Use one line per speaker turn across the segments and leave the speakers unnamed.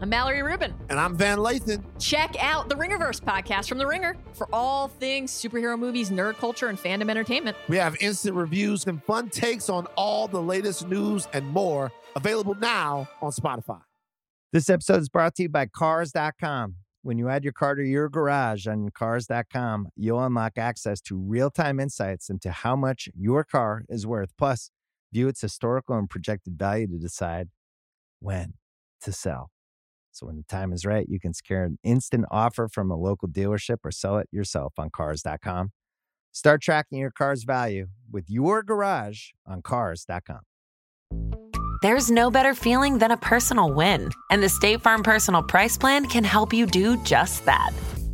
I'm Mallory Rubin.
And I'm Van Lathan.
Check out the Ringerverse podcast from The Ringer for all things superhero movies, nerd culture, and fandom entertainment.
We have instant reviews and fun takes on all the latest news and more available now on Spotify.
This episode is brought to you by Cars.com. When you add your car to your garage on Cars.com, you'll unlock access to real time insights into how much your car is worth. Plus, view its historical and projected value to decide when to sell. So when the time is right, you can secure an instant offer from a local dealership or sell it yourself on Cars.com. Start tracking your car's value with your garage on Cars.com.
There's no better feeling than a personal win, and the State Farm Personal Price Plan can help you do just that.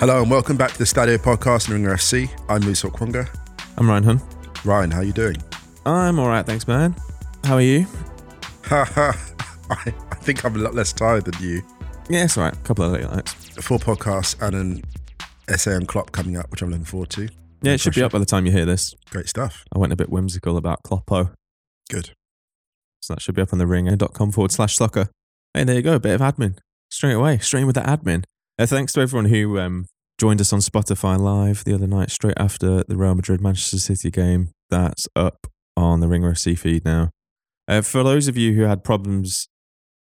Hello and welcome back to the Stadio Podcast and Ringer FC. I'm Musa Okwonga.
I'm Ryan Hunn.
Ryan, how are you doing?
I'm all right, thanks, man. How are you?
Ha ha. I I think I'm a lot less tired than you.
Yeah, it's all right. A couple of late nights.
Four podcasts and an essay on Klopp coming up, which I'm looking forward to.
Yeah, it should be up by the time you hear this.
Great stuff.
I went a bit whimsical about Kloppo,
Good.
so that should be up on the ringer.com forward slash soccer. Hey, there you go. A bit of admin. Straight away. Straight in with the admin. Uh, thanks to everyone who um, joined us on Spotify Live the other night, straight after the Real Madrid Manchester City game. That's up on the Ringer FC feed now. Uh, for those of you who had problems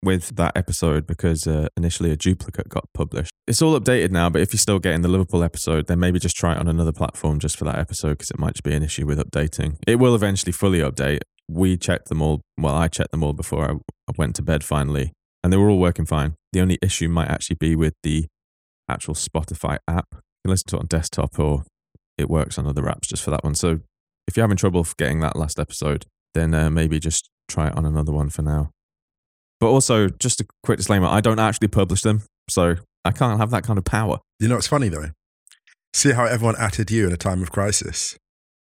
with that episode because uh, initially a duplicate got published, it's all updated now. But if you're still getting the Liverpool episode, then maybe just try it on another platform just for that episode because it might just be an issue with updating. It will eventually fully update. We checked them all. Well, I checked them all before I I went to bed finally, and they were all working fine. The only issue might actually be with the actual Spotify app. You can listen to it on desktop or it works on other apps just for that one. So if you're having trouble getting that last episode, then uh, maybe just try it on another one for now. But also, just a quick disclaimer I don't actually publish them, so I can't have that kind of power.
You know what's funny though? See how everyone atted you in a time of crisis.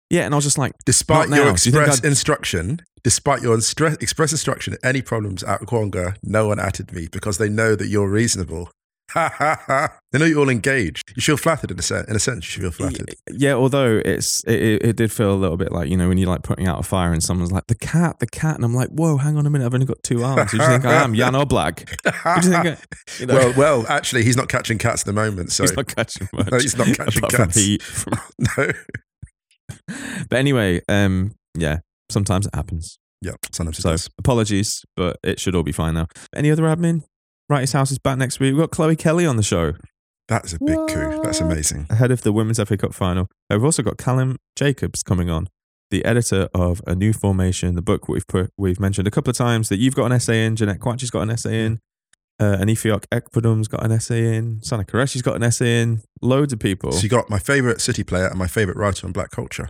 Yeah, and I was just like,
Despite your
now. Do you
express instruction, despite your instre- express instruction, any problems at Kwonga, no one atted me because they know that you're reasonable. They know you're all engaged. You feel flattered in a, se- in a sense. You should feel flattered.
yeah, although it's it, it, did feel a little bit like, you know, when you're like putting out a fire and someone's like, the cat, the cat. And I'm like, whoa, hang on a minute, I've only got two arms. Who do you think I am? Jan Oblak. Who do you think I, you know,
well, well, actually, he's not catching cats at the moment. So
he's not catching much.
No, he's not catching
from
cats.
heat from-
no.
but anyway, um, yeah, sometimes it happens.
Yeah, sometimes it
So
does.
apologies, but it should all be fine now. Any other admin? Wrighty's House is back next week. We've got Chloe Kelly on the show
That's a big coup. That's amazing.
ahead of the Women's FA Cup final. Uh, we've also got Callum Jacobs coming on, the editor of A New Formation, the book we've put we've mentioned a couple of times that you've got an essay in, Jeanette Kwakye's got an essay in, uh, Aniefiok Ekpoudom's got an essay in, Sana Qureshi's got an essay in, loads of people.
So you got my favorite City player and my favorite writer on black culture.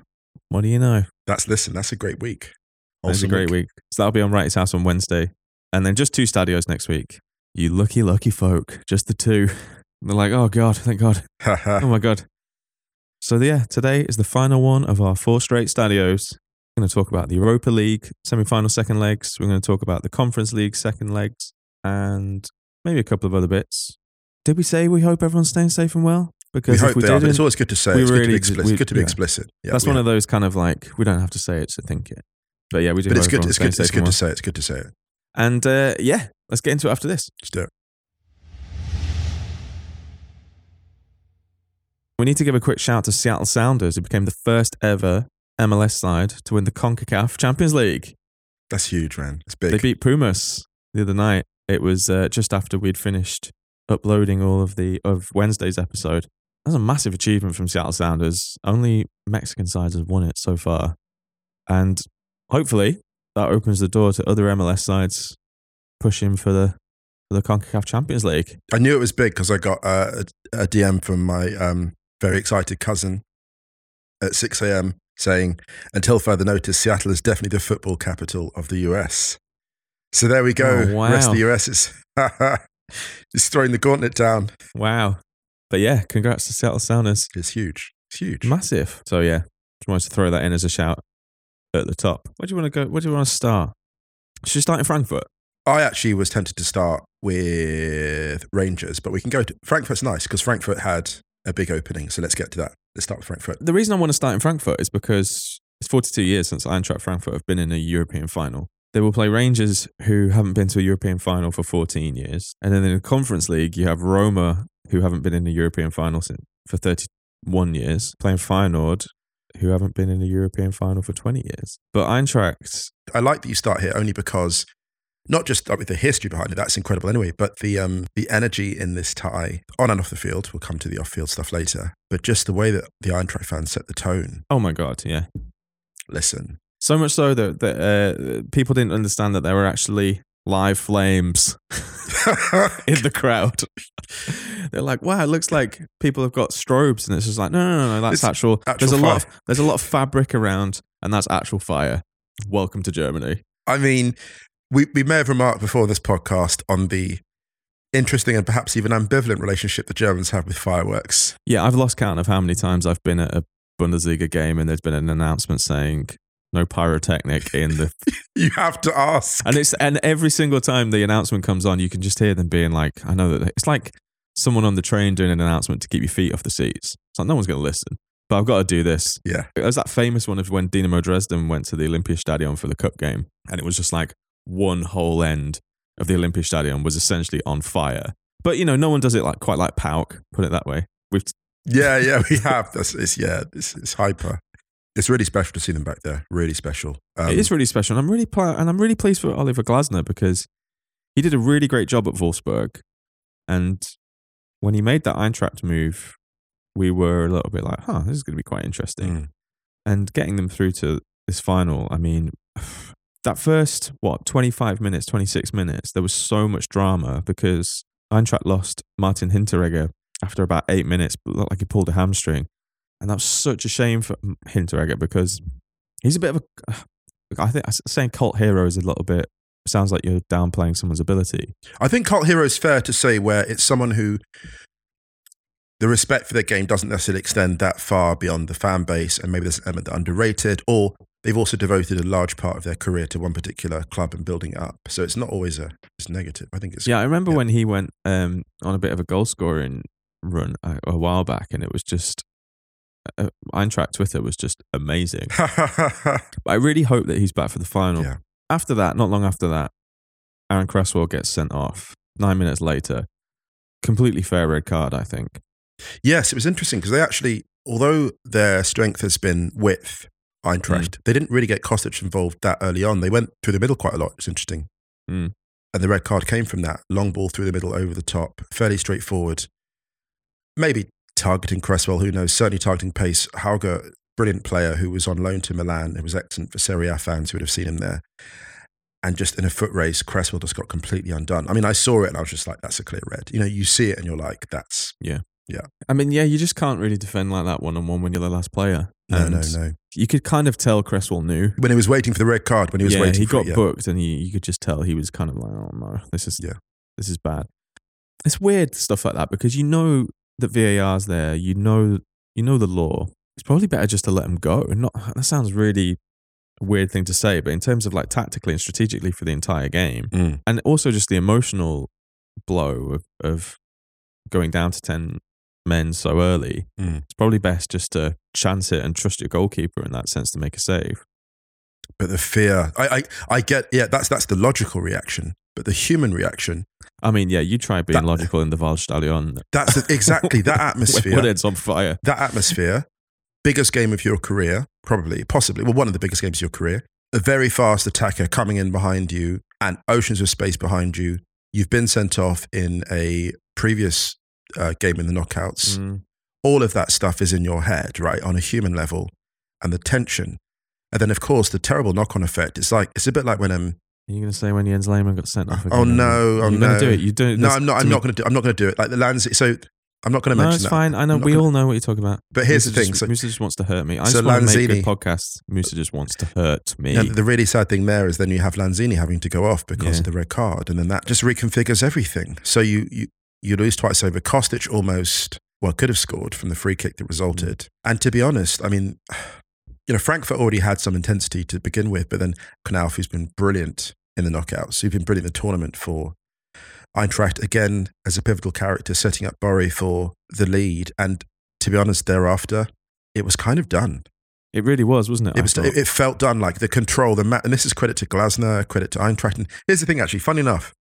what do you know?
That's listen. That's a great week.
It's a
Awesome
great week. So that'll be on Wrighty's House on Wednesday. And then just two stadios next week. You lucky, lucky folk. Just the two. They're like, oh God, thank God. Oh my God. So yeah, today is the final one of our four straight stadios. We're going to talk about the Europa League semi-final second legs. We're going to talk about the Conference League second legs and maybe a couple of other bits. Did we say we hope everyone's staying safe and well?
We
Because
hope
if we
they are. But
didn't,
it's always good to say.
we
It's good to
really
be explicit.
we-
It's good to be
yeah.
explicit. Yeah,
that's one
are.
of those kind of like we don't have to say it to think it. But yeah, we do.
But it's good. It's good. It's
and
good to say. It's good to say it.
And uh, yeah, let's get into it after this.
Just do it.
We need to give a quick shout to Seattle Sounders, who became the first ever MLS side to win the CONCACAF Champions League.
That's huge, man. It's big.
They beat Pumas the other night. It was uh, just after we'd finished uploading all of the of Wednesday's episode. That's a massive achievement from Seattle Sounders. Only Mexican sides have won it so far, and hopefully that opens the door to other MLS sides pushing for the for the CONCACAF Champions League.
I knew it was big because I got uh, a, a DM from my um, very excited cousin at 6 a.m. saying, until further notice, Seattle is definitely the football capital of the US. So there we go.
Oh, wow.
The rest of the US is just throwing the gauntlet down.
Wow. But yeah, congrats to Seattle Sounders.
It's huge. It's huge.
Massive. So yeah, just wanted to throw that in as a shout at the top. Where do you want to go? Where do you want to start? Should we start in Frankfurt?
I actually was tempted to start with Rangers, but we can go to Frankfurt's nice because Frankfurt had a big opening. So let's get to that. Let's start with Frankfurt.
The reason I want to start in Frankfurt is because it's 42 years since Eintracht Frankfurt have been in a European final. They will play Rangers, who haven't been to a European final for 14 years. And then in the Conference League, you have Roma, who haven't been in a European final since, for 31 years, playing Feyenoord, who haven't been in a European final for 20 years. But Eintracht,
I like that you start here only because not just with the history behind it, that's incredible anyway, but the um the energy in this tie on and off the field, we'll come to the off field stuff later, but just the way that the Eintracht fans set the tone.
oh my God, yeah.
Listen,
So much so that, that uh, people didn't understand that there were actually live flames in the crowd. They're like, "Wow, it looks like people have got strobes," and it's just like, "No, no, no, no that's
It's
actual."
actual
there's a lot. Of, there's a lot of fabric around, and that's actual fire. Welcome to Germany.
I mean, we, we may have remarked before this podcast on the interesting and perhaps even ambivalent relationship the Germans have with fireworks.
Yeah, I've lost count of how many times I've been at a Bundesliga game and there's been an announcement saying no pyrotechnic in the
You have to ask.
And it's and every single time the announcement comes on, you can just hear them being like, I know that it's like someone on the train doing an announcement to keep your feet off the seats. It's like no one's going to listen, but I've got to do this.
Yeah.
There's that famous one of when Dynamo Dresden went to the Olympiastadion for the cup game, and it was just like one whole end of the Olympiastadion was essentially on fire. But you know, no one does it like quite like PAOK. Put it that way. We've
Yeah, yeah, we have. This it's yeah, it's, it's hyper. It's really special to see them back there. Really special. Um,
it is really special. And I'm really pl- and I'm really pleased for Oliver Glasner because he did a really great job at Wolfsburg. And when he made that Eintracht move, we were a little bit like, huh, this is going to be quite interesting.
Mm.
And getting them through to this final, I mean, that first, what, 25 minutes, 26 minutes, there was so much drama because Eintracht lost Martin Hinteregger after about eight minutes, but looked like he pulled a hamstring. And that was such a shame for Hinteregger because he's a bit of a. I think saying cult hero is a little bit sounds like you're downplaying someone's ability.
I think cult hero is fair to say where it's someone who the respect for their game doesn't necessarily extend that far beyond the fan base, and maybe there's an element that underrated, or they've also devoted a large part of their career to one particular club and building it up. So it's not always a it's negative. I think it's
Yeah, I remember
yeah.
when he went um, on a bit of a goal scoring run a, a while back, and it was just uh, Eintracht Twitter was just amazing. But I really hope that he's back for the final.
Yeah.
After that, not long after that, Aaron Cresswell gets sent off. Nine minutes later, completely fair red card. I think.
Yes, it was interesting because they actually, although their strength has been width, Eintracht,
Mm.
they didn't really get Kostic involved that early on. They went through the middle quite a lot. It's interesting.
Mm.
And the red card came from that. Long ball through the middle, over the top, fairly straightforward. Maybe targeting Cresswell, who knows? Certainly targeting pace. Hauge, brilliant player who was on loan to Milan. It was excellent for Serie A fans who would have seen him there. And just in a foot race, Cresswell just got completely undone. I mean, I saw it and I was just like, that's a clear red. You know, you see it and you're like, that's Yeah. Yeah.
I mean, yeah, you just can't really defend like that one on one when you're the last player.
no, no,
And
no.
You could kind of tell Cresswell knew.
when he was waiting for the red card, when he was
yeah,
waiting
he
for
got
it, yeah.
booked, and he, you could just tell he was kind of like, "Oh no, this is
Yeah.
this is bad." It's weird stuff like that because you know that VAR's there, you know, you know the law. It's probably better just to let him go. And not that sounds really a weird thing to say, but in terms of like tactically and strategically for the entire game,
Mm.
and also just the emotional blow of, of going down to ten men so early,
Mm.
it's probably best just to chance it and trust your goalkeeper in that sense to make a save.
But the fear, I, I, I get, yeah, that's that's the logical reaction. But the human reaction,
I mean, yeah, you try being
That-
logical in the Waldstadion.
that's exactly that atmosphere.
when it's on fire.
that atmosphere, biggest game of your career, probably, possibly, well, one of the biggest games of your career. A very fast attacker coming in behind you and oceans of space behind you. You've been sent off in a previous uh, game in the knockouts.
Mm.
All of that stuff is in your head, right, on a human level, and the tension. And then, of course, the terrible knock on effect. It's like, it's a bit like when um,
Are you going to say when Jens Lehmann got sent off? Oh, again?
Oh no! Oh
You're
no!
going to do it. You do.
No, I'm not. I'm not going to do. I'm not going to do it. Like the lands. So I'm not going to
No,
mention
it's
that.
fine. I know we
gonna-
all know what you're talking about.
But here's
Musa
the thing.
Just,
So,
Musa just wants to hurt me. I
so
just want to make
Lanzini-
good podcasts. Musa just wants to hurt me.
and the really sad thing there is then you have Lanzini having to go off because
Yeah.
of the red card, and then that just reconfigures everything. So you you you lose twice over. Kostic almost well could have scored from the free kick that resulted. Mm. And to be honest, I mean, you know, Frankfurt already had some intensity to begin with, but then Knauff, who's been brilliant in the knockouts, who's been brilliant in the tournament for Eintracht again as a pivotal character, setting up Borré for the lead. And to be honest, thereafter, it was kind of done.
it really was, wasn't it?
It was. It, it felt done. Like the control, the ma- and this is credit to Glasner, credit to Eintracht. And here's the thing, actually, funny enough,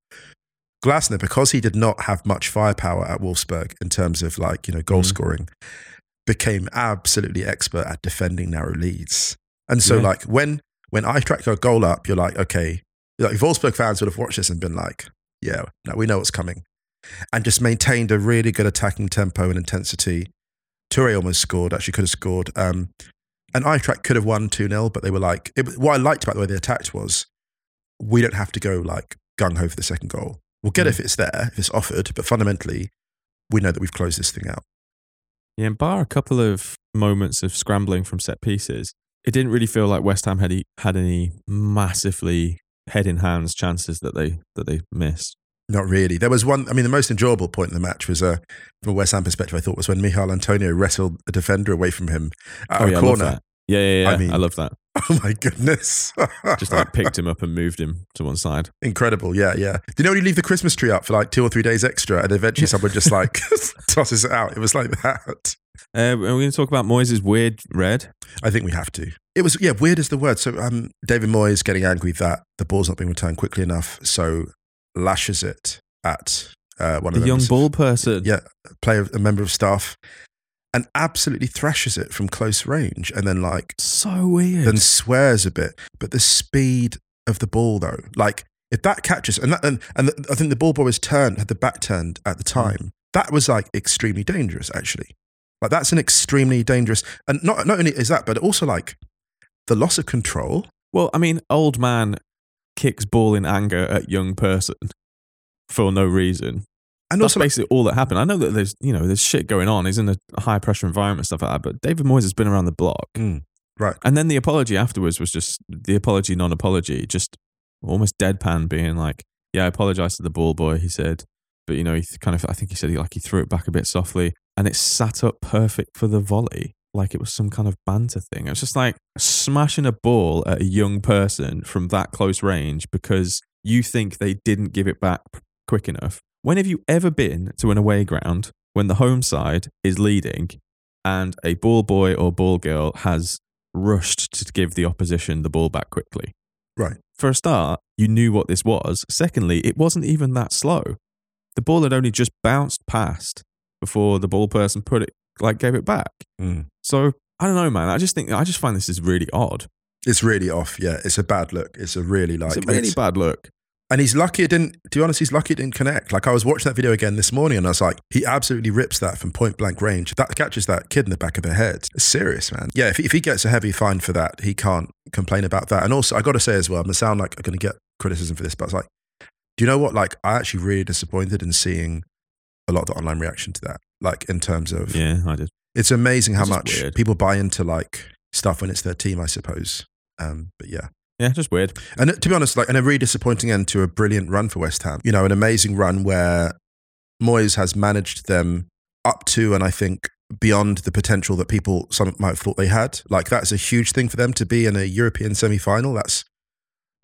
Glasner, because he did not have much firepower at Wolfsburg in terms of like you know goal
Mhm.
scoring, became absolutely expert at defending narrow leads. And so,
Yeah.
like when when Eintracht got a goal up, you're like, okay, like Wolfsburg fans would have watched this and been like, yeah, no, we know what's coming, and just maintained a really good attacking tempo and intensity. Toure almost scored. Actually, could have scored. Um, and Eintracht could have won 2 0, but they were like, it, what I liked about the way they attacked was we don't have to go like gung ho for the second goal. We'll get it if it's there, if it's offered, but fundamentally, we know that we've closed this thing out.
Yeah, and bar a couple of moments of scrambling from set pieces, it didn't really feel like West Ham had e- had any massively head in hands chances that they that they missed.
Not really. There was one, I mean, the most enjoyable point in the match was, uh, from a West Ham perspective, I thought was when Michael Antonio wrestled a defender away from him at
oh
a
yeah,
corner.
Yeah, yeah, yeah.
I
I, love that.
Oh my goodness.
Just like picked him up and moved him to one side.
Incredible. Yeah, yeah. Do you know when you leave the Christmas tree up for like two or three days extra and eventually someone just like tosses it out? It was like that.
Uh, are we going to talk about Moyes' weird red?
I think we have to. It was, yeah, weird is the word. So um, David Moyes getting angry that the ball's not being returned quickly enough. So lashes it at uh, one
The
of the
young ball person.
yeah, player, a member of staff, and absolutely thrashes it from close range, and then like
So weird.
then swears a bit. But the speed of the ball, though, like if that catches, and that, and, and the, I think the ball boy was turned, had the back turned at the hmm. time. That was like extremely dangerous, actually. Like that's an extremely dangerous, and not not only is that, but also like the loss of control.
well, I mean, old man kicks ball in anger at young person for no reason.
And
That's
also,
basically all that happened. I know that there's you know there's shit going on. He's in a high pressure environment, stuff like that. But David Moyes has been around the block,
Mm, right.
and then the apology afterwards was just the apology, non-apology, just almost deadpan, being like, "Yeah, I apologize to the ball boy." He said, but you know, he kind of I think he said he like he threw it back a bit softly, and it sat up perfect for the volley, like it was some kind of banter thing. It was just like smashing a ball at a young person from that close range because you think they didn't give it back quick enough. When have you ever been to an away ground when the home side is leading and a ball boy or ball girl has rushed to give the opposition the ball back quickly?
Right.
For a start, you knew what this was. Secondly, it wasn't even that slow. The ball had only just bounced past before the ball person put it, like, gave it back.
Mm.
So I don't know, man. I just think I just find this is really odd.
It's really off. Yeah, it's a bad look. It's a really like
It's a really
it's-
bad look.
And he's lucky it didn't, to be honest, he's lucky it didn't connect. Like I was watching that video again this morning and I was like, he absolutely rips that from point blank range. That catches that kid in the back of the head. It's serious, man. Yeah, if, if he gets a heavy fine for that, he can't complain about that. And also, I got to say as well, I'm going to sound like I'm going to get criticism for this, but it's like, do you know what? Like, I actually really disappointed in seeing a lot of the online reaction to that. Like, in terms of,
Yeah, I did.
it's amazing how
It's
much
weird.
people buy into like stuff when it's their team, I suppose. Um, but yeah.
Yeah, just weird.
And uh, to be honest, like, and a really disappointing end to a brilliant run for West Ham. You know, an amazing run where Moyes has managed them up to, and I think beyond the potential that people some might have thought they had. Like, that's a huge thing for them to be in a European semi final. That's,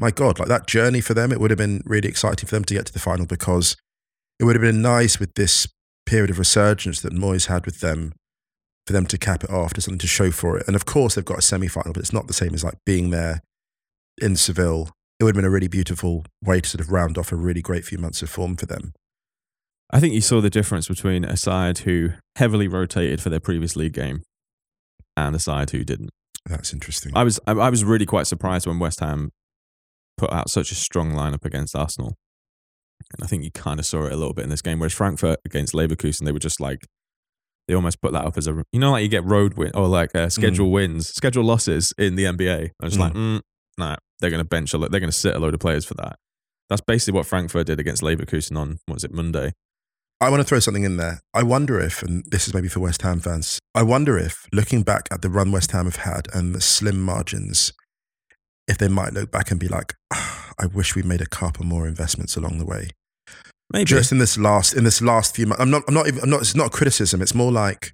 my God, like that journey for them, it would have been really exciting for them to get to the final because it would have been nice with this period of resurgence that Moyes had with them for them to cap it off, to something to show for it. And of course, they've got a semi final, but it's not the same as like being there in Seville. It would have been a really beautiful way to sort of round off a really great few months of form for them.
I think you saw the difference between a side who heavily rotated for their previous league game and a side who didn't.
That's interesting.
I was I, was really quite surprised when West Ham put out such a strong lineup against Arsenal. And I think you kind of saw it a little bit in this game. Whereas Frankfurt against Leverkusen, they were just like they almost put that up as a you know like you get road win or like uh, schedule wins, schedule losses in the NBA. I was like, mm, no, they're going to bench a lo- they're going to sit a load of players for that. That's basically what Frankfurt did against Leverkusen on what was it Monday.
I want to throw something in there. I wonder if, and this is maybe for West Ham fans, I wonder if looking back at the run West Ham have had and the slim margins, if they might look back and be like, "Ah, I wish we made a couple more investments along the way.
Maybe
Just in this last in this last few months. I'm not I'm not even I'm not it's not a criticism. It's more like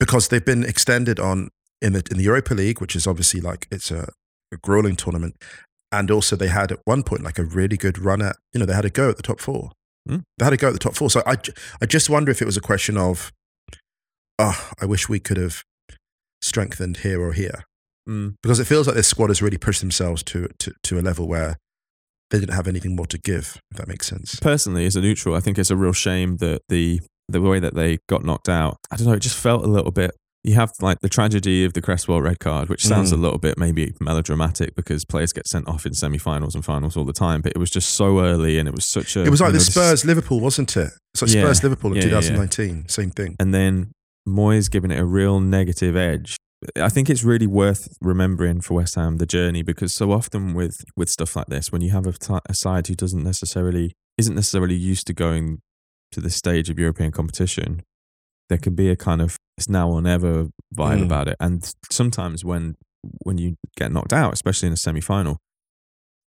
because they've been extended on in the in the Europa League, which is obviously like it's a grueling tournament. And also they had at one point like a really good run at, you know, they had a go at the top four.
Hmm.
They had a go at the top four. So I, I just wonder if it was a question of, oh, I wish we could have strengthened here or here.
Mm.
Because it feels like this squad has really pushed themselves to, to, to a level where they didn't have anything more to give, if that makes sense.
personally as a neutral, I think it's a real shame that the the way that they got knocked out. I don't know. It just felt a little bit. You have like the tragedy of the Cresswell red card, which sounds a
Mm.
little bit maybe melodramatic because players get sent off in semi-finals and finals all the time. But it was just so early, and it was such a.
It was like the Spurs Liverpool, wasn't it? Like
Yeah.
Spurs Liverpool in
Yeah, yeah, yeah.
2019, same thing.
and then Moyes giving it a real negative edge. I think it's really worth remembering for West Ham the journey because so often with with stuff like this, when you have a, a side who doesn't necessarily isn't necessarily used to going to the stage of European competition, there can be a kind of it's now or never vibe
Mm.
about it. And sometimes when when you get knocked out, especially in a semi final,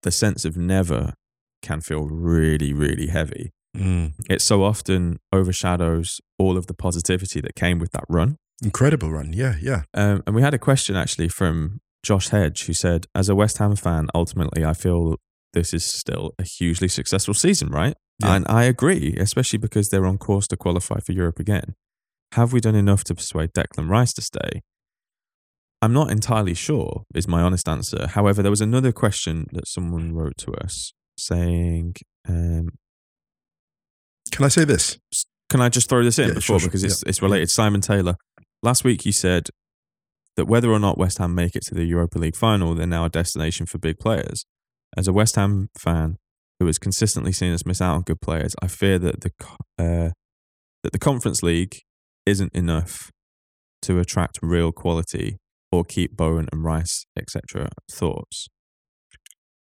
the sense of never can feel really really heavy
Mm.
it so often overshadows all of the positivity that came with that run.
Incredible run. Yeah, yeah.
Um, and we had a question actually from Josh Hedge who said, As a West Ham fan, ultimately, I feel this is still a hugely successful season, right?
Yeah.
And I agree, especially because they're on course to qualify for Europe again. Have we done enough to persuade Declan Rice to stay? I'm not entirely sure, is my honest answer. However, there was another question that someone wrote to us saying, um,
Can I say this?
Can I just throw this in
Yeah,
before
sure, sure.
because it's it's related? Simon Taylor. Last week you said that whether or not West Ham make it to the Europa League final, they're now a destination for big players. As a West Ham fan who has consistently seen us miss out on good players, I fear that the uh, that the Conference League isn't enough to attract real quality or keep Bowen and Rice, etc. Thoughts?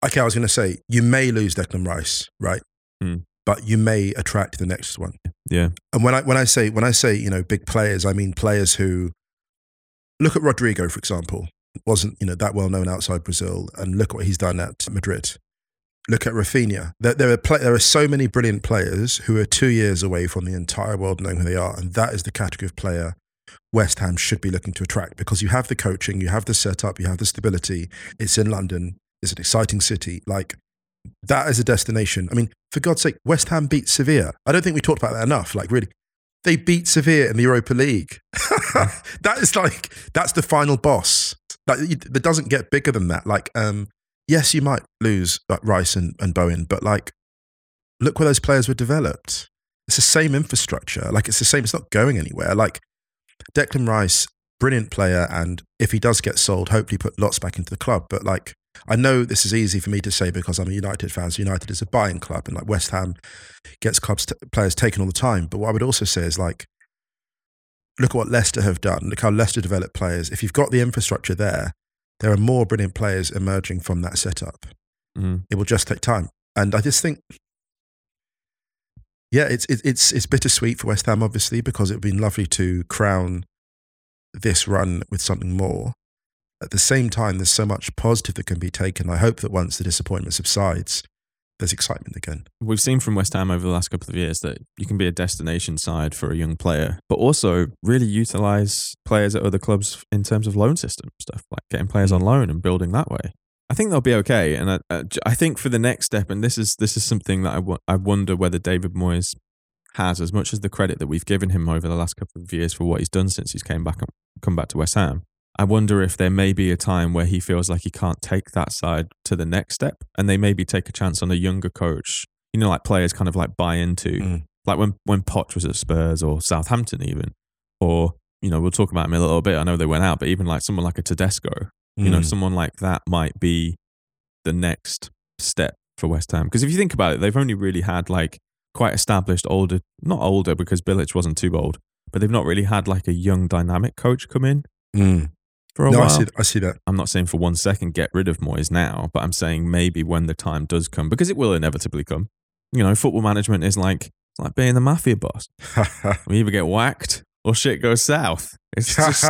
Okay, I was going to say you may lose Declan Rice, right?
Mm.
But you may attract the next one.
Yeah,
And when I when I say when I say you know big players, I mean players who look at Rodrygo, for example, wasn't you know that well known outside Brazil, and look what he's done at Madrid. Look at Raphinha. There, there are play, there are so many brilliant players who are two years away from the entire world knowing who they are, and that is the category of player West Ham should be looking to attract because you have the coaching, you have the setup, you have the stability. It's in London. It's an exciting city. Like that is a destination. I mean, for God's sake, West Ham beat Sevilla. I don't think we talked about that enough. Like, really, they beat Sevilla in the Europa League. that is like that's the final boss. Like, it doesn't get bigger than that. Like, um, yes, you might lose like, Rice and, and Bowen, but like, look where those players were developed. It's the same infrastructure. Like, it's the same. It's not going anywhere. Like, Declan Rice, brilliant player, and if he does get sold, hopefully put lots back into the club. But like, I know this is easy for me to say because I'm a United fan. So United is a buying club, and like West Ham gets clubs t- players taken all the time. But what I would also say is like, look at what Leicester have done. Look how Leicester develop players. If you've got the infrastructure there, there are more brilliant players emerging from that setup.
Mhm.
It will just take time, and I just think. Yeah, it's it, it's it's bittersweet for West Ham, obviously, because it would be lovely to crown this run with something more. At the same time, there's so much positive that can be taken. I hope that once the disappointment subsides, there's excitement again.
We've seen from West Ham over the last couple of years that you can be a destination side for a young player, but also really utilize players at other clubs in terms of loan system stuff, like getting players on mm. loan and building that way. I think they'll be okay, and I think for the next step, and this is this is something that I I wonder whether David Moyes has as much as the credit that we've given him over the last couple of years for what he's done since he's came back come back to West Ham. I wonder if there may be a time where he feels like he can't take that side to the next step, and they maybe take a chance on a younger coach. You know, like players kind of like buy into,
Mm.
like when when Poch was at Spurs or Southampton, even, or you know, we'll talk about him a little bit. I know they went out, but even like someone like a Tedesco, you know,
Mm.
someone like that might be the next step for West Ham. Because if you think about it, they've only really had like quite established older, not older because Bilic wasn't too old, but they've not really had like a young dynamic coach come in.
Mm.
For a
no, I see, I see that.
I'm not saying for one second get rid of Moyes now, but I'm saying maybe when the time does come, because it will inevitably come. You know, football management is like it's like being the mafia boss. We either get whacked or shit goes south. It's just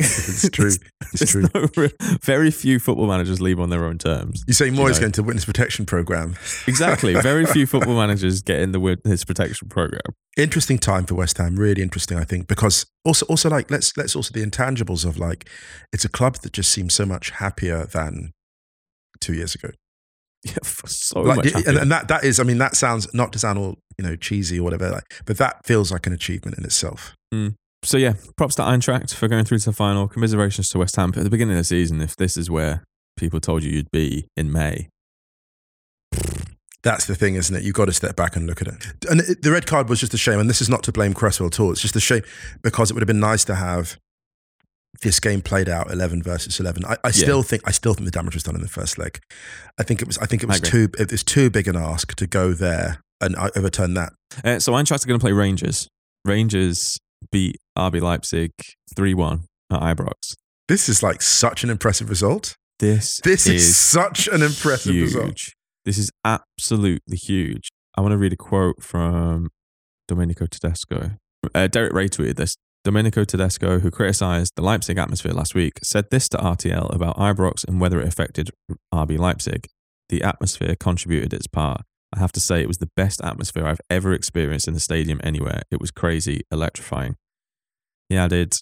it's true. It's
there's
true.
no real- very few football managers leave on their own terms.
You say
you
Moyes
know.
going to witness protection program.
Exactly. Very few football managers get in the witness protection program.
Interesting time for West Ham. Really interesting, I think, because also also like let's let's also the intangibles of like it's a club that just seems so much happier than two years ago.
Yeah, for so
like,
much.
and, and that that is, I mean, that sounds not to sound all you know cheesy or whatever, like, but that feels like an achievement in itself. Hmm.
So yeah, props to Eintracht for going through to the final. Commiserations to West Ham. But at the beginning of the season, if this is where people told you you'd be in May,
That's the thing, isn't it? You've got to step back and look at it. And the red card was just a shame. And this is not to blame Cresswell at all. It's just a shame because it would have been nice to have this game played out 11 versus 11. I, I still think I still think the damage was done in the first leg. I think it was I think it was too it was too big an ask to go there and overturn that.
uh, so Eintracht are going to play Rangers. Rangers beat RB Leipzig three one at Ibrox.
This is like such an impressive result.
This
This is,
is
such an impressive
huge.
result.
This is absolutely huge. I want to read a quote from Domenico Tedesco. Uh, Derek Rae tweeted this. Domenico Tedesco, who criticised the Leipzig atmosphere last week, said this to RTL about Ibrox and whether it affected RB Leipzig. The atmosphere contributed its part. I have to say, it was the best atmosphere I've ever experienced in the stadium anywhere. It was crazy, electrifying. He added,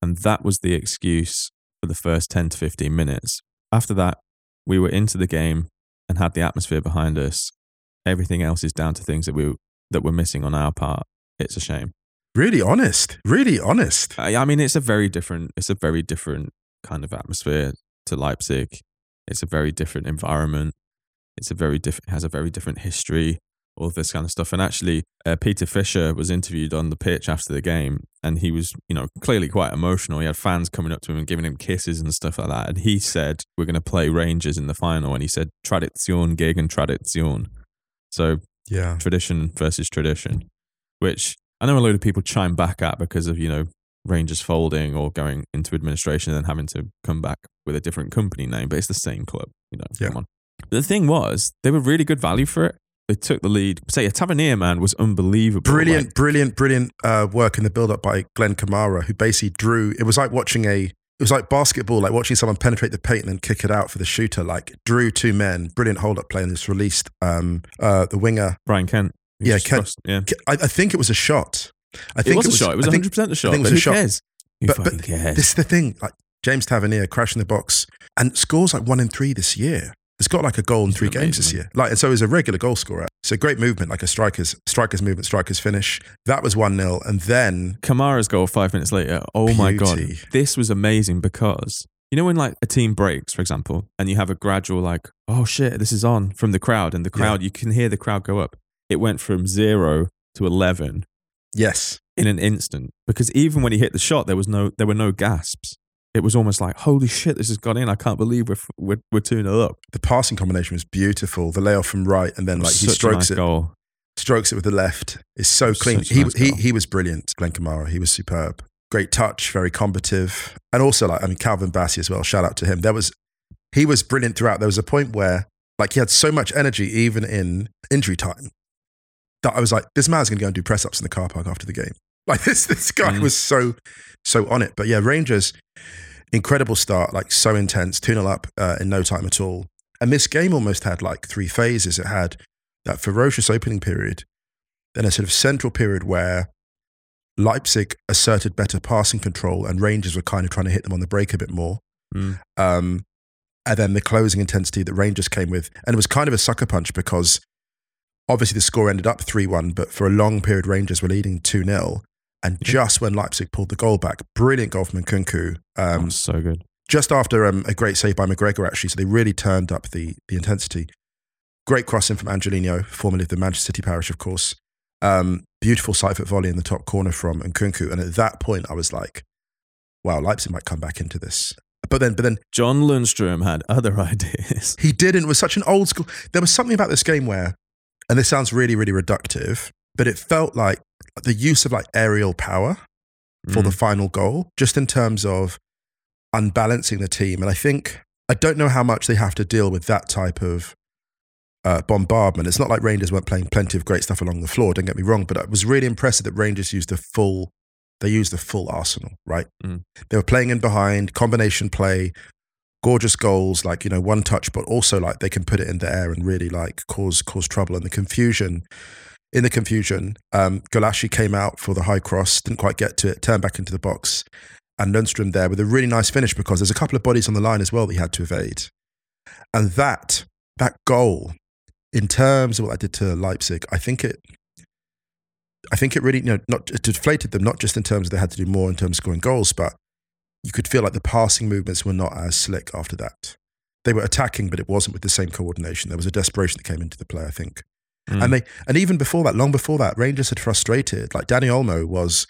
and that was the excuse for the first 10 to 15 minutes. After that, we were into the game and had the atmosphere behind us. Everything else is down to things that we that we're missing on our part. It's a shame.
Really honest. Really honest.
I, I mean, it's a very different. It's a very different kind of atmosphere to Leipzig. It's a very different environment. It's a very different. Has a very different history. All this kind of stuff. And actually, uh, Peter Fischer was interviewed on the pitch after the game, and he was, you know, clearly quite emotional. He had fans coming up to him and giving him kisses and stuff like that. And he said, "We're going to play Rangers in the final." And he said, "Tradition gegen Tradition." So
Yeah.
tradition versus tradition, which I know a load of people chime back at because of, you know, Rangers folding or going into administration and then having to come back with a different company name, but it's the same club, you know.
Yeah.
Come on. But the thing was, they were really good value for it. They took the lead. Say, a Tavernier man was unbelievable.
Brilliant,
Like,
brilliant, brilliant uh, work in the build up by Glenn Kamara, who basically drew. It was like watching a. It was like basketball, like watching someone penetrate the paint and then kick it out for the shooter. Like drew two men, brilliant hold up play, and just released um, uh, the winger.
Ryan Kent.
Yeah, Kent-
yeah.
I, I think it was a shot. I think
It was a shot. It was
I
100% a shot.
think it was a
who
shot.
cares? Who
But-
fucking
but
cares?
This is the thing. Like James Tavernier crashing the box and scores like one in three this year. Has got like a goal in
He's
three
been
games this
amazing,
year. Like, and so he's a regular goal scorer. So great movement, like a striker's striker's movement, striker's finish. That was one 0 and then
Kamara's goal five minutes later. Oh my god, this was amazing because you know when like a team breaks, for example, and you have a gradual like, oh shit, this is on from the crowd, and the
Yeah.
crowd you can hear the crowd go up. It went from zero to eleven
yes,
in an instant because even when he hit the shot, there was no there were no gasps. It was almost like, holy shit, this has gone in. I can't believe we're we're, we're two 0 up.
the passing combination was beautiful. The layoff from right and then like he strokes
nice
it,
goal.
strokes it with the left. Is so clean.
Such
He
nice
he
goal.
he was brilliant. Glenn Kamara. He was superb. Great touch, very combative, and also like I mean Calvin Bassey as well. Shout out to him. There was he was brilliant throughout. There was a point where like he had so much energy even in injury time that I was like, this man's going to go and do press ups in the car park after the game. Like this this guy
Mm.
was so so on it. But yeah, Rangers incredible start, like so intense, 2 0 up uh, in no time at all. And this game almost had like three phases. It had that ferocious opening period, then a sort of central period where Leipzig asserted better passing control and Rangers were kind of trying to hit them on the break a bit more.
Mm.
Um, and then the closing intensity that Rangers came with. And it was kind of a sucker punch because obviously the score ended up 3 1, but for a long period, Rangers were leading 2 0. And just when Leipzig pulled the goal back, brilliant goal from Nkunku. Um,
oh, so good.
just after um, a great save by McGregor, actually. So they really turned up the, the intensity. Great crossing from Angelino, formerly of the Manchester City parish, of course. Um, beautiful side foot volley in the top corner from Nkunku. And at that point, I was like, wow, Leipzig might come back into this. But then, but then
John Lundstram had other ideas.
he didn't. It was such an old school. There was something about this game where, and this sounds really, really reductive, but it felt like the use of like aerial power for the
Mm.
final goal, just in terms of unbalancing the team. And I think, I don't know how much they have to deal with that type of uh, bombardment. It's not like Rangers weren't playing plenty of great stuff along the floor, don't get me wrong, but I was really impressed that Rangers used the full, they used the full arsenal, right?
Mm.
They were playing in behind, combination play, gorgeous goals, like, you know, one touch, but also like they can put it in the air and really like cause, cause trouble. And the confusion, in the confusion, um, Gulácsi came out for the high cross, didn't quite get to it, turned back into the box. And Lundstram there with a really nice finish because there's a couple of bodies on the line as well that he had to evade. And that, that goal, in terms of what I did to Leipzig, I think it, I think it really, you know, not it deflated them, not just in terms of they had to do more in terms of scoring goals, but you could feel like the passing movements were not as slick after that. They were attacking, but it wasn't with the same coordination. There was a desperation that came into the play, I think.
Mm.
And they, and even before that, long before that, Rangers had frustrated. Like Dani Olmo was,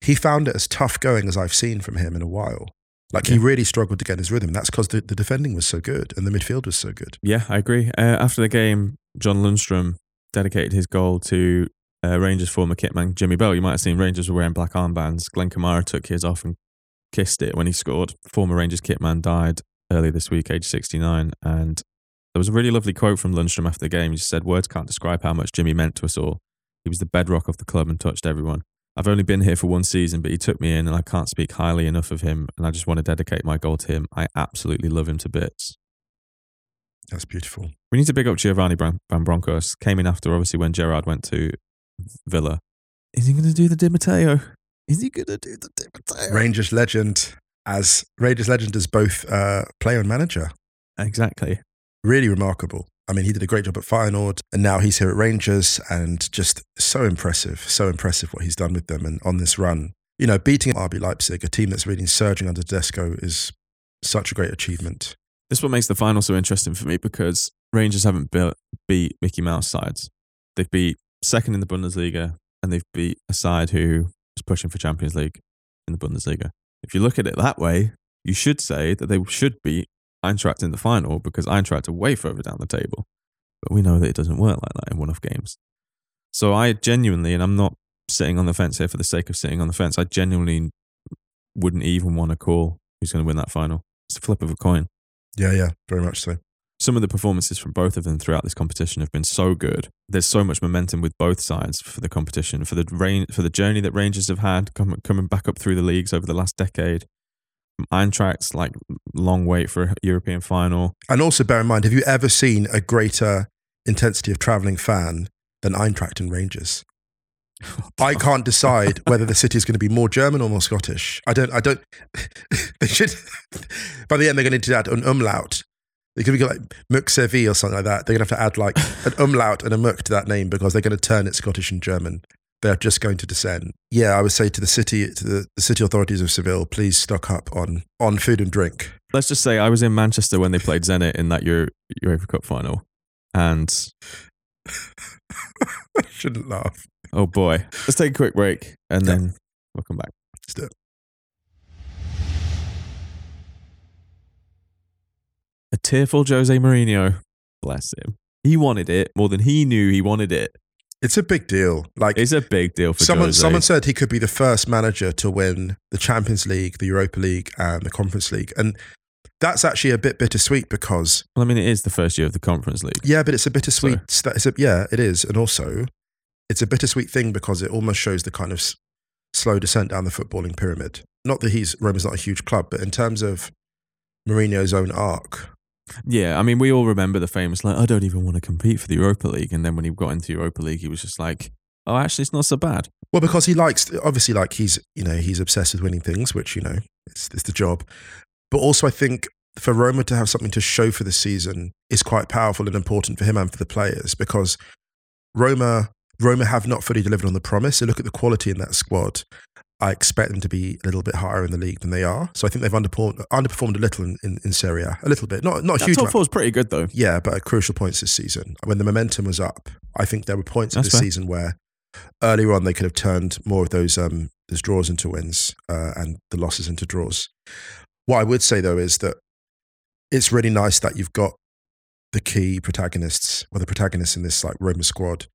he found it as tough going as I've seen from him in a while. Like he really struggled to get his rhythm. That's because the, the defending was so good and the midfield was so good.
Yeah, I agree. Uh, after the game, John Lundstram dedicated his goal to uh, Rangers former kitman Jimmy Bell. You might have seen Rangers were wearing black armbands. Glenn Kamara took his off and kissed it when he scored. Former Rangers kitman died earlier this week, age 69. And there was a really lovely quote from Lundstram after the game. He just said, Words can't describe how much Jimmy meant to us all. He was the bedrock of the club and touched everyone. I've only been here for one season, but he took me in and I can't speak highly enough of him. And I just want to dedicate my goal to him. I absolutely love him to bits.
That's beautiful.
We need to big up Giovanni Van Bronckhorst. Came in after, obviously, when Gerrard went to Villa. Is he going to do the Di Matteo? Is he going to do the Di Matteo?
Rangers legend as Rangers legend as both uh, player and manager.
Exactly.
Really remarkable. I mean, he did a great job at Feyenoord, and now he's here at Rangers, and just so impressive, so impressive what he's done with them and on this run. You know, beating RB Leipzig, a team that's really surging under Tedesco, is such a great achievement.
This is what makes the final so interesting for me because Rangers haven't built, beat Mickey Mouse sides. They've beat second in the Bundesliga and they've beat a side who is pushing for Champions League in the Bundesliga. If you look at it that way, you should say that they should beat Eintracht in the final because Eintracht are way further down the table. But we know that it doesn't work like that in one-off games. So I genuinely, and I'm not sitting on the fence here for the sake of sitting on the fence, I genuinely wouldn't even want to call who's going to win that final. It's a flip of a coin
Yeah, yeah, very much so.
some of the performances from both of them throughout this competition have been so good. There's so much momentum with both sides for the competition, for the rain, for the journey that Rangers have had coming coming back up through the leagues over the last decade. Eintracht's like long wait for a European final.
And also bear in mind, have you ever seen a greater intensity of travelling fan than Eintracht and Rangers? I can't decide whether the city is going to be more German or more Scottish. I don't. I don't. they should. By the end, they're going to need to add an umlaut. They could be like Muksevi or something like that. They're going to have to add like an umlaut and a muk to that name because they're going to turn it Scottish and German. They're just going to descend. Yeah, I would say to the city, to the, the city authorities of Seville, please stock up on on food and drink.
Let's just say I was in Manchester when they played Zenit in that Euro, UEFA Cup final, and
I shouldn't laugh.
oh boy, let's take a quick break and
Yeah.
then we'll come back.
Let's do it.
A tearful Jose Mourinho, bless him. He wanted it more than he knew he wanted it.
It's a big deal. Like
It's a big deal for
someone,
Jose.
someone said he could be the first manager to win the Champions League, the Europa League, and the Conference League, and that's actually a bit bittersweet because
Well, I mean, it is the first year of the Conference League.
yeah, but it's a bittersweet. sta- It's a, yeah, it is, and also it's a bittersweet thing because it almost shows the kind of s- slow descent down the footballing pyramid. Not that he's Roma's not a huge club, but in terms of Mourinho's own arc,
Yeah, I mean, we all remember the famous like, I don't even want to compete for the Europa League, and then when he got into Europa League, he was just like, oh, actually, it's not so bad.
Well, because he likes, obviously, like he's, you know, he's obsessed with winning things, which, you know, it's, it's the job. But also, I think for Roma to have something to show for the season is quite powerful and important for him and for the players because Roma, Roma have not fully delivered on the promise. So look at the quality in that squad. I expect them to be a little bit higher in the league than they are. So I think they've underperformed, underperformed a little in, in, in Serie A, a little bit, not not a
That
huge
top four was pretty good though.
Yeah, but at crucial points this season, when the momentum was up, I think there were points of
That's
the
fair.
season where earlier on they could have turned more of those um, those draws into wins uh, and the losses into draws. What I would say though is that it's really nice that you've got the key protagonists, or the protagonists in this like Roma squad,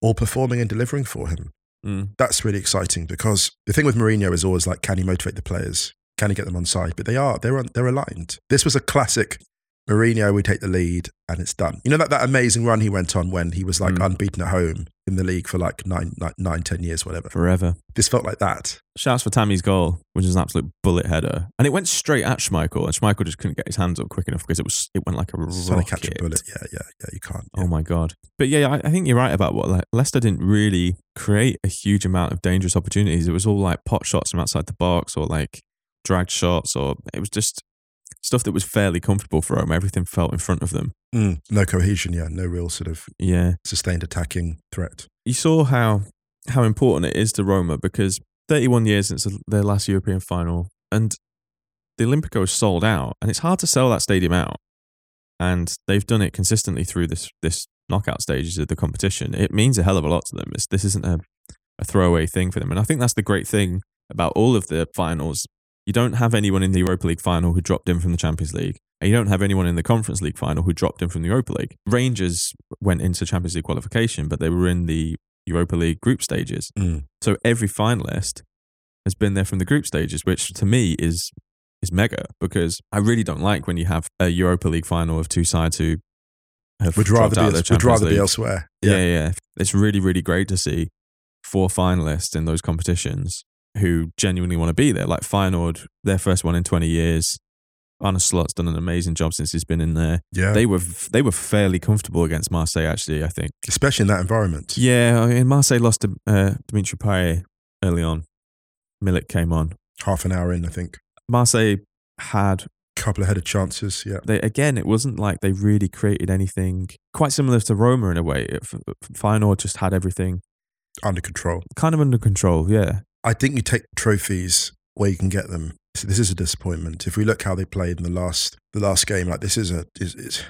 all performing and delivering for him.
Mm.
That's really exciting because the thing with Mourinho is always like, can he motivate the players? Can he get them on side? But they are, they're, they're aligned. This was a classic. Mourinho, we take the lead and it's done. You know that, that amazing run he went on when he was like
Mm.
unbeaten at home in the league for like nine, like nine, ten years, whatever.
Forever.
This felt like that.
Shouts for Tammy's goal, which is an absolute bullet header, and it went straight at Schmeichel, and Schmeichel just couldn't get his hands up quick enough because it was it went like a
Just Trying to catch a bullet. Yeah, yeah, yeah. You can't.
Oh my god! But yeah, I, I think you're right about what Le- Leicester didn't really create a huge amount of dangerous opportunities. It was all like pot shots from outside the box, or like dragged shots, or it was just stuff that was fairly comfortable for Roma. Everything felt in front of them.
Mm, no cohesion. Yeah, no real sort of
Yeah,
sustained attacking threat.
you saw how how important it is to Roma because 31 years since their last European final, and the Olimpico is sold out, and it's hard to sell that stadium out. And they've done it consistently through this this knockout stages of the competition. It means a hell of a lot to them. It's, this isn't a, a throwaway thing for them, and I think that's the great thing about all of the finals. You don't have anyone in the Europa League final who dropped in from the Champions League. And you don't have anyone in the Conference League final who dropped in from the Europa League. Rangers went into Champions League qualification, but they were in the Europa League group stages.
Mm.
So every finalist has been there from the group stages, which to me is is mega because I really don't like when you have a Europa League final of two sides who have
Would rather
dropped
be. else- Would rather be elsewhere.
Yeah. yeah, yeah. It's really, really great to see four finalists in those competitions who genuinely want to be there. Like Feyenoord, their first one in 20 years. Arne Slot's done an amazing job since he's been in there.
Yeah.
They were they were fairly comfortable against Marseille, actually, I think.
Especially in that environment.
Yeah, I mean, Marseille lost to uh, Dimitri Payet early on. Milik came on.
Half an hour in, I think.
Marseille had a
Couple of headed chances. Yeah.
they again. It wasn't like they really created anything. Quite similar to Roma in a way. It- Feyenoord just had everything
Under control.
kind of under control. Yeah,
I think you take trophies where you can get them. So this is a disappointment. If we look how they played in the last the last game, like this is a is, is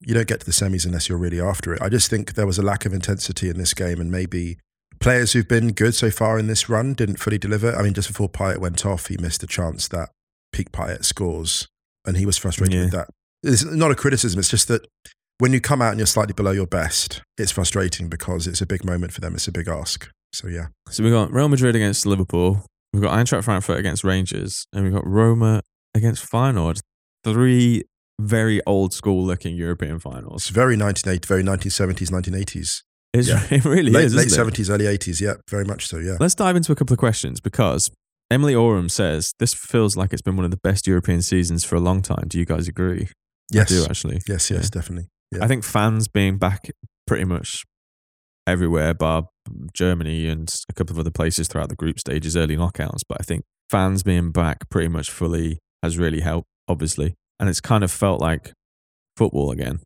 you don't get to the semis unless you're really after it. I just think there was a lack of intensity in this game, and maybe players who've been good so far in this run didn't fully deliver. I mean, just before Payet went off, he missed a chance that peak Payet scores, and he was frustrated
Yeah.
with that. It's not a criticism. It's just that when you come out and you're slightly below your best, it's frustrating because it's a big moment for them. It's a big ask. So yeah.
So we've got Real Madrid against Liverpool. We've got Eintracht Frankfurt against Rangers, and we've got Roma against Feyenoord. Three very old school looking European finals.
It's very 1980, very 1970s, 1980s.
It's,
Yeah.
It really
late
is.
late
isn't it?
70s, early 80s. Yeah, very much so. Yeah.
Let's dive into a couple of questions because Emily Oram says this feels like it's been one of the best European seasons for a long time. Do you guys agree?
Yes.
I do actually.
Yes, yes, definitely. Yeah.
I think fans being back pretty much everywhere, bar Germany and a couple of other places throughout the group stages, early knockouts. But I think fans being back pretty much fully has really helped, obviously. And it's kind of felt like football again.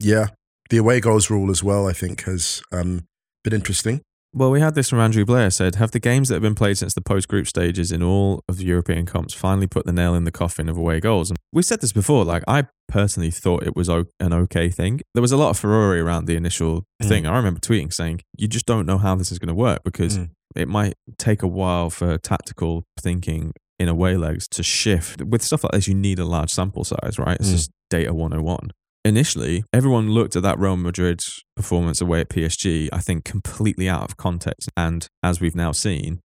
Yeah. The away goals rule as well, I think, has um, been interesting.
Well, we had this from Andrew Blair said, have the games that have been played since the post group stages in all of the European comps finally put the nail in the coffin of away goals? And we said this before, like I personally thought it was o- an okay thing. There was a lot of furore around the initial
Mm.
thing. I remember tweeting saying, you just don't know how this is going to work because
Mm.
it might take a while for tactical thinking in away legs to shift. With stuff like this, you need a large sample size, right? It's
Mm.
just data 101 initially, everyone looked at that Real Madrid performance away at PSG, I think, completely out of context. And as we've now seen,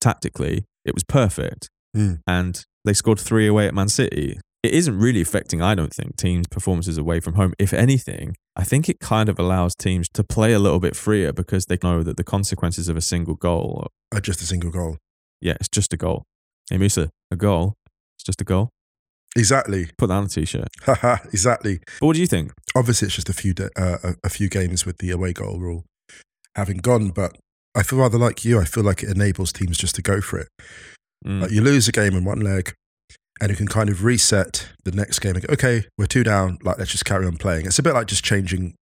tactically, it was perfect.
Mm.
And they scored three away at Man City. It isn't really affecting, I don't think, teams' performances away from home. If anything, I think it kind of allows teams to play a little bit freer because they know that the consequences of a single goal,
are just a single goal.
yeah, it's just a goal. Hey, Musa, a goal, it's just a goal.
Exactly.
Put that on a t shirt.
Exactly.
But what do you think?
Obviously, it's just a few da- uh, a, a few games with the away goal rule having gone, but I feel rather like you. I feel like it enables teams just to go for it.
Mm.
Like you lose a game in one leg, and you can kind of reset the next game and go, okay, we're two down. Like let's just carry on playing. It's a bit like just changing,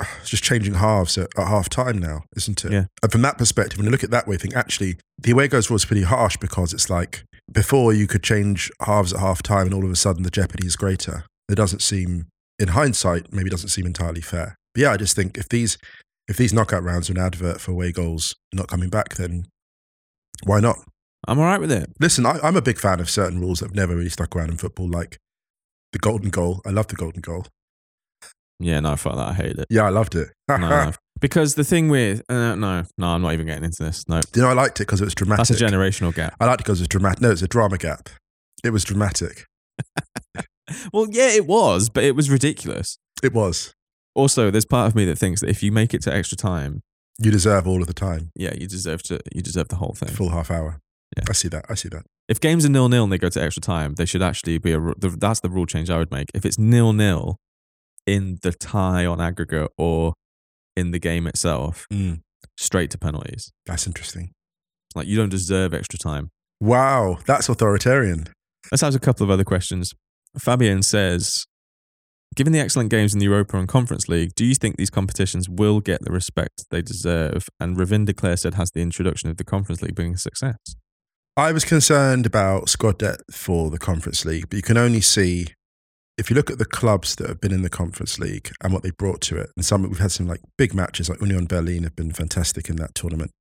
just changing halves at, at half time now, isn't it?
Yeah.
And from that perspective, when you look at it that way, I think actually the away goals rule is pretty harsh because it's like before you could change halves at half time, and all of a sudden the jeopardy is greater. It doesn't seem, in hindsight, maybe doesn't seem entirely fair. But yeah, I just think if these if these knockout rounds are an advert for away goals not coming back, then why not?
I'm all right with it.
Listen, I, I'm a big fan of certain rules that have never really stuck around in football, like the golden goal. I love the golden goal.
Yeah, no, fuck that. I hate it.
Yeah, I loved it.
No. Because the thing with uh, no, no, I'm not even getting into this. No,
You know, I liked it because it was dramatic.
that's a generational gap.
I liked it because it was dramatic. No, it's a drama gap. It was dramatic.
Well, yeah, it was, but it was ridiculous.
It was.
Also, there's part of me that thinks that if you make it to extra time,
You deserve all of the time.
yeah, you deserve to. You deserve the whole thing.
Full half hour.
Yeah.
I see that. I see that.
If games are nil nil and they go to extra time, they should actually be a. ru- the- That's the rule change I would make. If it's nil nil in the tie on aggregate or in the game itself,
Mm,
straight to penalties.
that's interesting.
Like you don't deserve extra time.
Wow, that's authoritarian.
Let's ask a couple of other questions. Fabian says, given the excellent games in the Europa and Conference League, do you think these competitions will get the respect they deserve? And Ravinder Clare said, has the introduction of the Conference League been a success?
I was concerned about squad depth for the Conference League, but you can only see if you look at the clubs that have been in the Conference League and what they brought to it. And some we've had some like big matches, like Union Berlin have been fantastic in that tournament.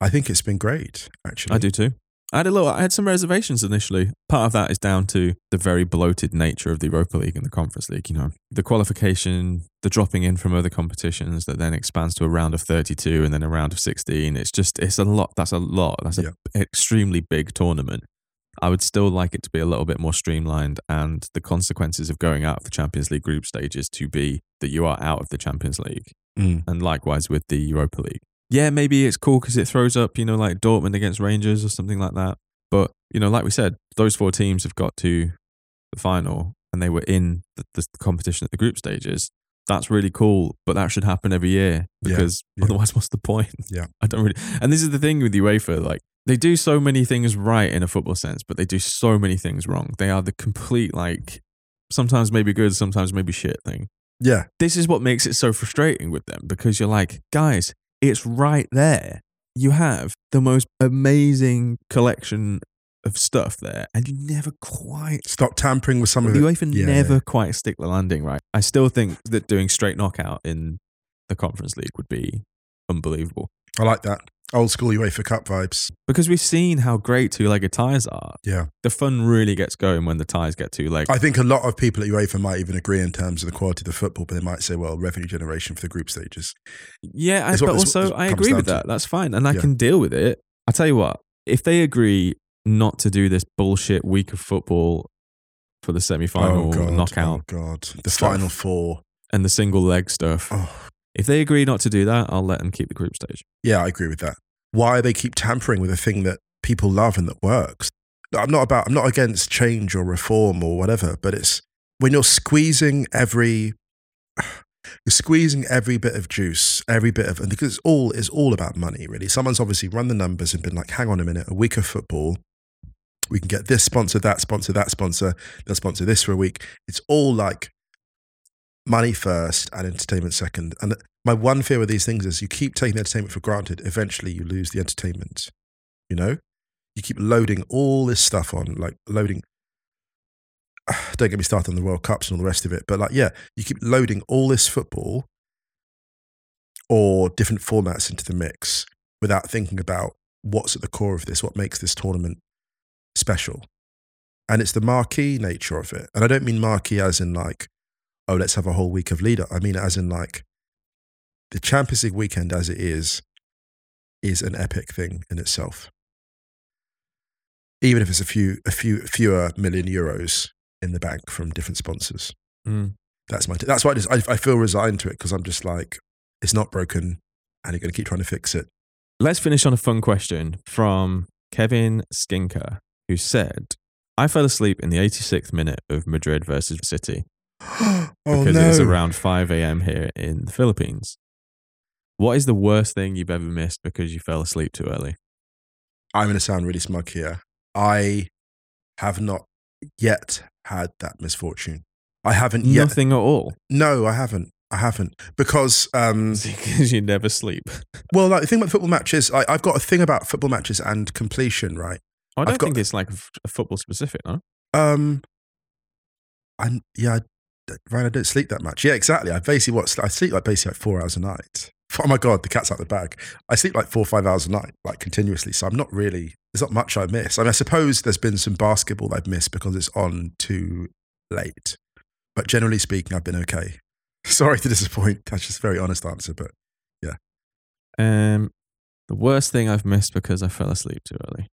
I think it's been great, actually.
I do too. I had a little, I had some reservations initially. Part of that is down to the very bloated nature of the Europa League and the Conference League. You know, the qualification, the dropping in from other competitions that then expands to a round of 32 and then a round of 16. It's just, it's a lot. That's a lot. That's
Yeah.
an extremely big tournament. I would still like it to be a little bit more streamlined and the consequences of going out of the Champions League group stages to be that you are out of the Champions League
Mm.
and likewise with the Europa League. Yeah, maybe it's cool because it throws up, you know, like Dortmund against Rangers or something like that. But you know, like we said, those four teams have got to the final and they were in the, the competition at the group stages. That's really cool, but that should happen every year
Yeah,
because
yeah.
otherwise, what's the point?
Yeah.
I don't really. And this is the thing with UEFA, like they do so many things right in a football sense, but they do so many things wrong. They are the complete like sometimes maybe good, sometimes maybe shit thing
Yeah,
this is what makes it so frustrating with them because you're like, guys, it's right there. You have the most amazing collection of stuff there, and you never quite.
stop tampering with some of it.
You even
Yeah,
never
yeah.
quite stick the landing right. I still think that doing straight knockout in the Conference League would be unbelievable
I like that old school UEFA Cup vibes.
because we've seen how great two-legged ties are.
Yeah,
The fun really gets going when the ties get two-legged.
I think a lot of people at UEFA might even agree in terms of the quality of the football, but they might say, "Well, revenue generation for the group stages."
Yeah, I,
what
but also I agree with
to.
that. That's fine, and I
Yeah.
can deal with it. I tell you what, if they agree not to do this bullshit week of football for the oh, semi-final knockout
Oh God, the
stuff.
final four.
and the single leg stuff,
Oh,
if they agree not to do that, I'll let them keep the group stage.
yeah, I agree with that. Why they keep tampering with a thing that people love and that works? I'm not about. I'm not against change or reform or whatever, but it's when you're squeezing every. You're squeezing every bit of juice, every bit of, and because it's all is all about money, really. Someone's obviously run the numbers and been like, "Hang on a minute, a week of football, we can get this sponsor, that sponsor, that sponsor, they'll sponsor this for a week." It's all like money first and entertainment second. And my one fear with these things is you keep taking entertainment for granted. Eventually, you lose the entertainment. You know, you keep loading all this stuff on, like loading. Don't get me started on the World Cups and all the rest of it, but like, yeah, you keep loading all this football or different formats into the mix without thinking about what's at the core of this, what makes this tournament special. And it's the marquee nature of it. And I don't mean marquee as in like, oh, let's have a whole week of leader. I mean, as in like the Champions League weekend as it is, is an epic thing in itself. Even if it's a few, a few fewer million euros in the bank from different sponsors. Hmm. That's my. That's why I, just, I, I feel resigned to it because I'm just like, it's not broken, and you're going to keep trying to fix it.
Let's finish on a fun question from Kevin Skinker, who said, I fell asleep in the 86th minute of Madrid versus City
oh
because
no!
it was around 5 a.m. here in the Philippines. What is the worst thing you've ever missed because you fell asleep too early?
I'm going to sound really smug here. I have not yet had that misfortune. I haven't yet.
Nothing at all
No, I haven't. I haven't because um,
because you never sleep.
well, like the thing about football matches, I, I've got a thing about football matches and completion, right?
I don't think it's like f- football specific, no?
Um, I'm yeah, I, Ryan, I don't sleep that much. Yeah, exactly. I basically what I sleep like basically like four hours a night. Oh my god, the cat's out of the bag. I sleep like four or five hours a night, like continuously. So I'm not really. There's not much I miss. I mean, I suppose there's been some basketball I've missed because it's on too late. But generally speaking, I've been okay. Sorry to disappoint. That's just a very honest answer, but yeah.
Um, the worst thing I've missed because I fell asleep too early.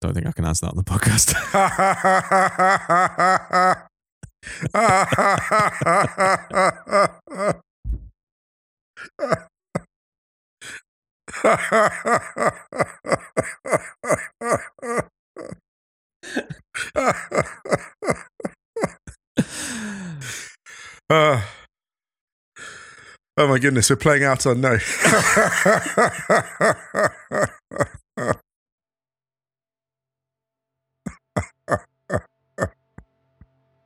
Don't think I can answer that on the podcast.
Uh, oh my goodness, we're playing out on no.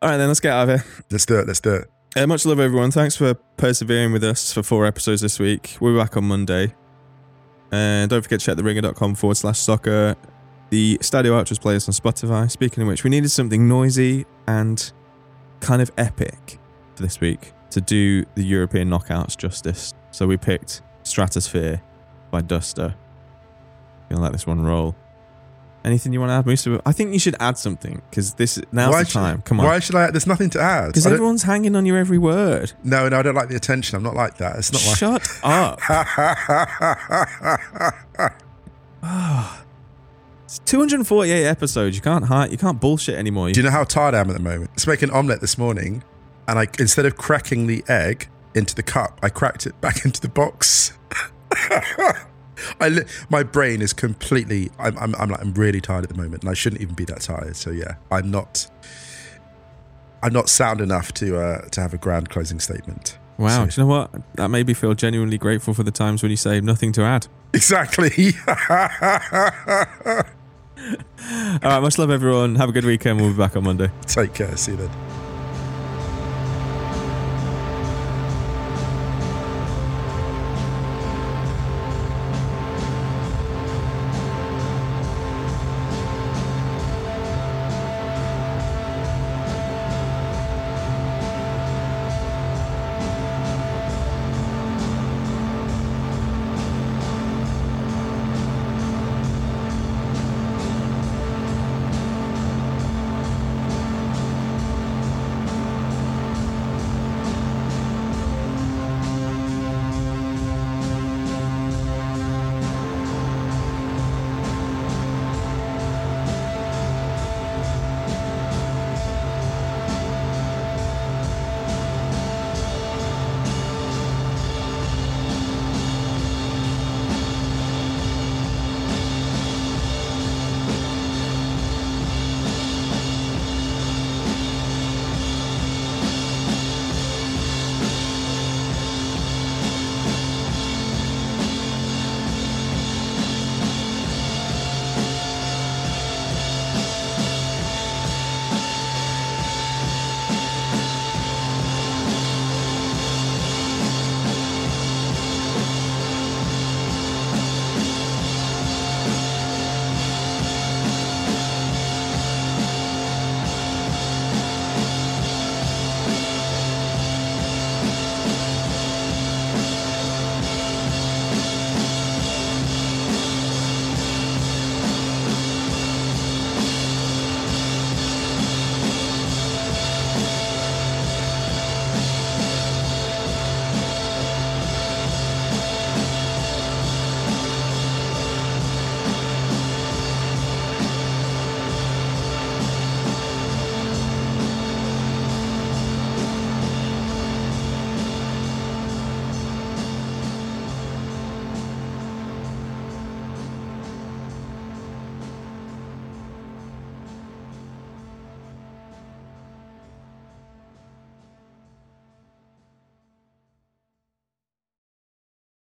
All right, then let's get out of here.
let's do it. Let's do it.
Uh, much love, everyone. Thanks for persevering with us for four episodes this week. We'll be back on Monday. And don't forget to check theringer.com forward slash soccer. The Stadio Outros playlist on Spotify. Speaking of which, we needed something noisy and kind of epic for this week to do the European knockouts justice. So we picked Stratosphere by Duster. Gonna let this one roll. Anything you want to add, Musa? I think you should add something because this now's the
should-
time. Come on.
Why should I? There's nothing to add.
Because everyone's hanging on your every word.
no, no, I don't like the attention. I'm not like that. It's not
Shut up.
like.
It's 248 episodes. You can't hide. You can't bullshit anymore.
Do you know how tired I am at the moment? Let's make an omelette this morning, and I instead of cracking the egg into the cup, I cracked it back into the box. I li- my brain is completely. I'm, I'm, I'm like I'm really tired at the moment, and I shouldn't even be that tired. So yeah, I'm not. I'm not sound enough to uh, to have a grand closing statement.
wow.
So-
Do you know what? That made me feel genuinely grateful for the times when you say nothing to add.
Exactly.
All right. Much love, everyone. Have a good weekend. We'll be back on Monday.
Take care. See you then.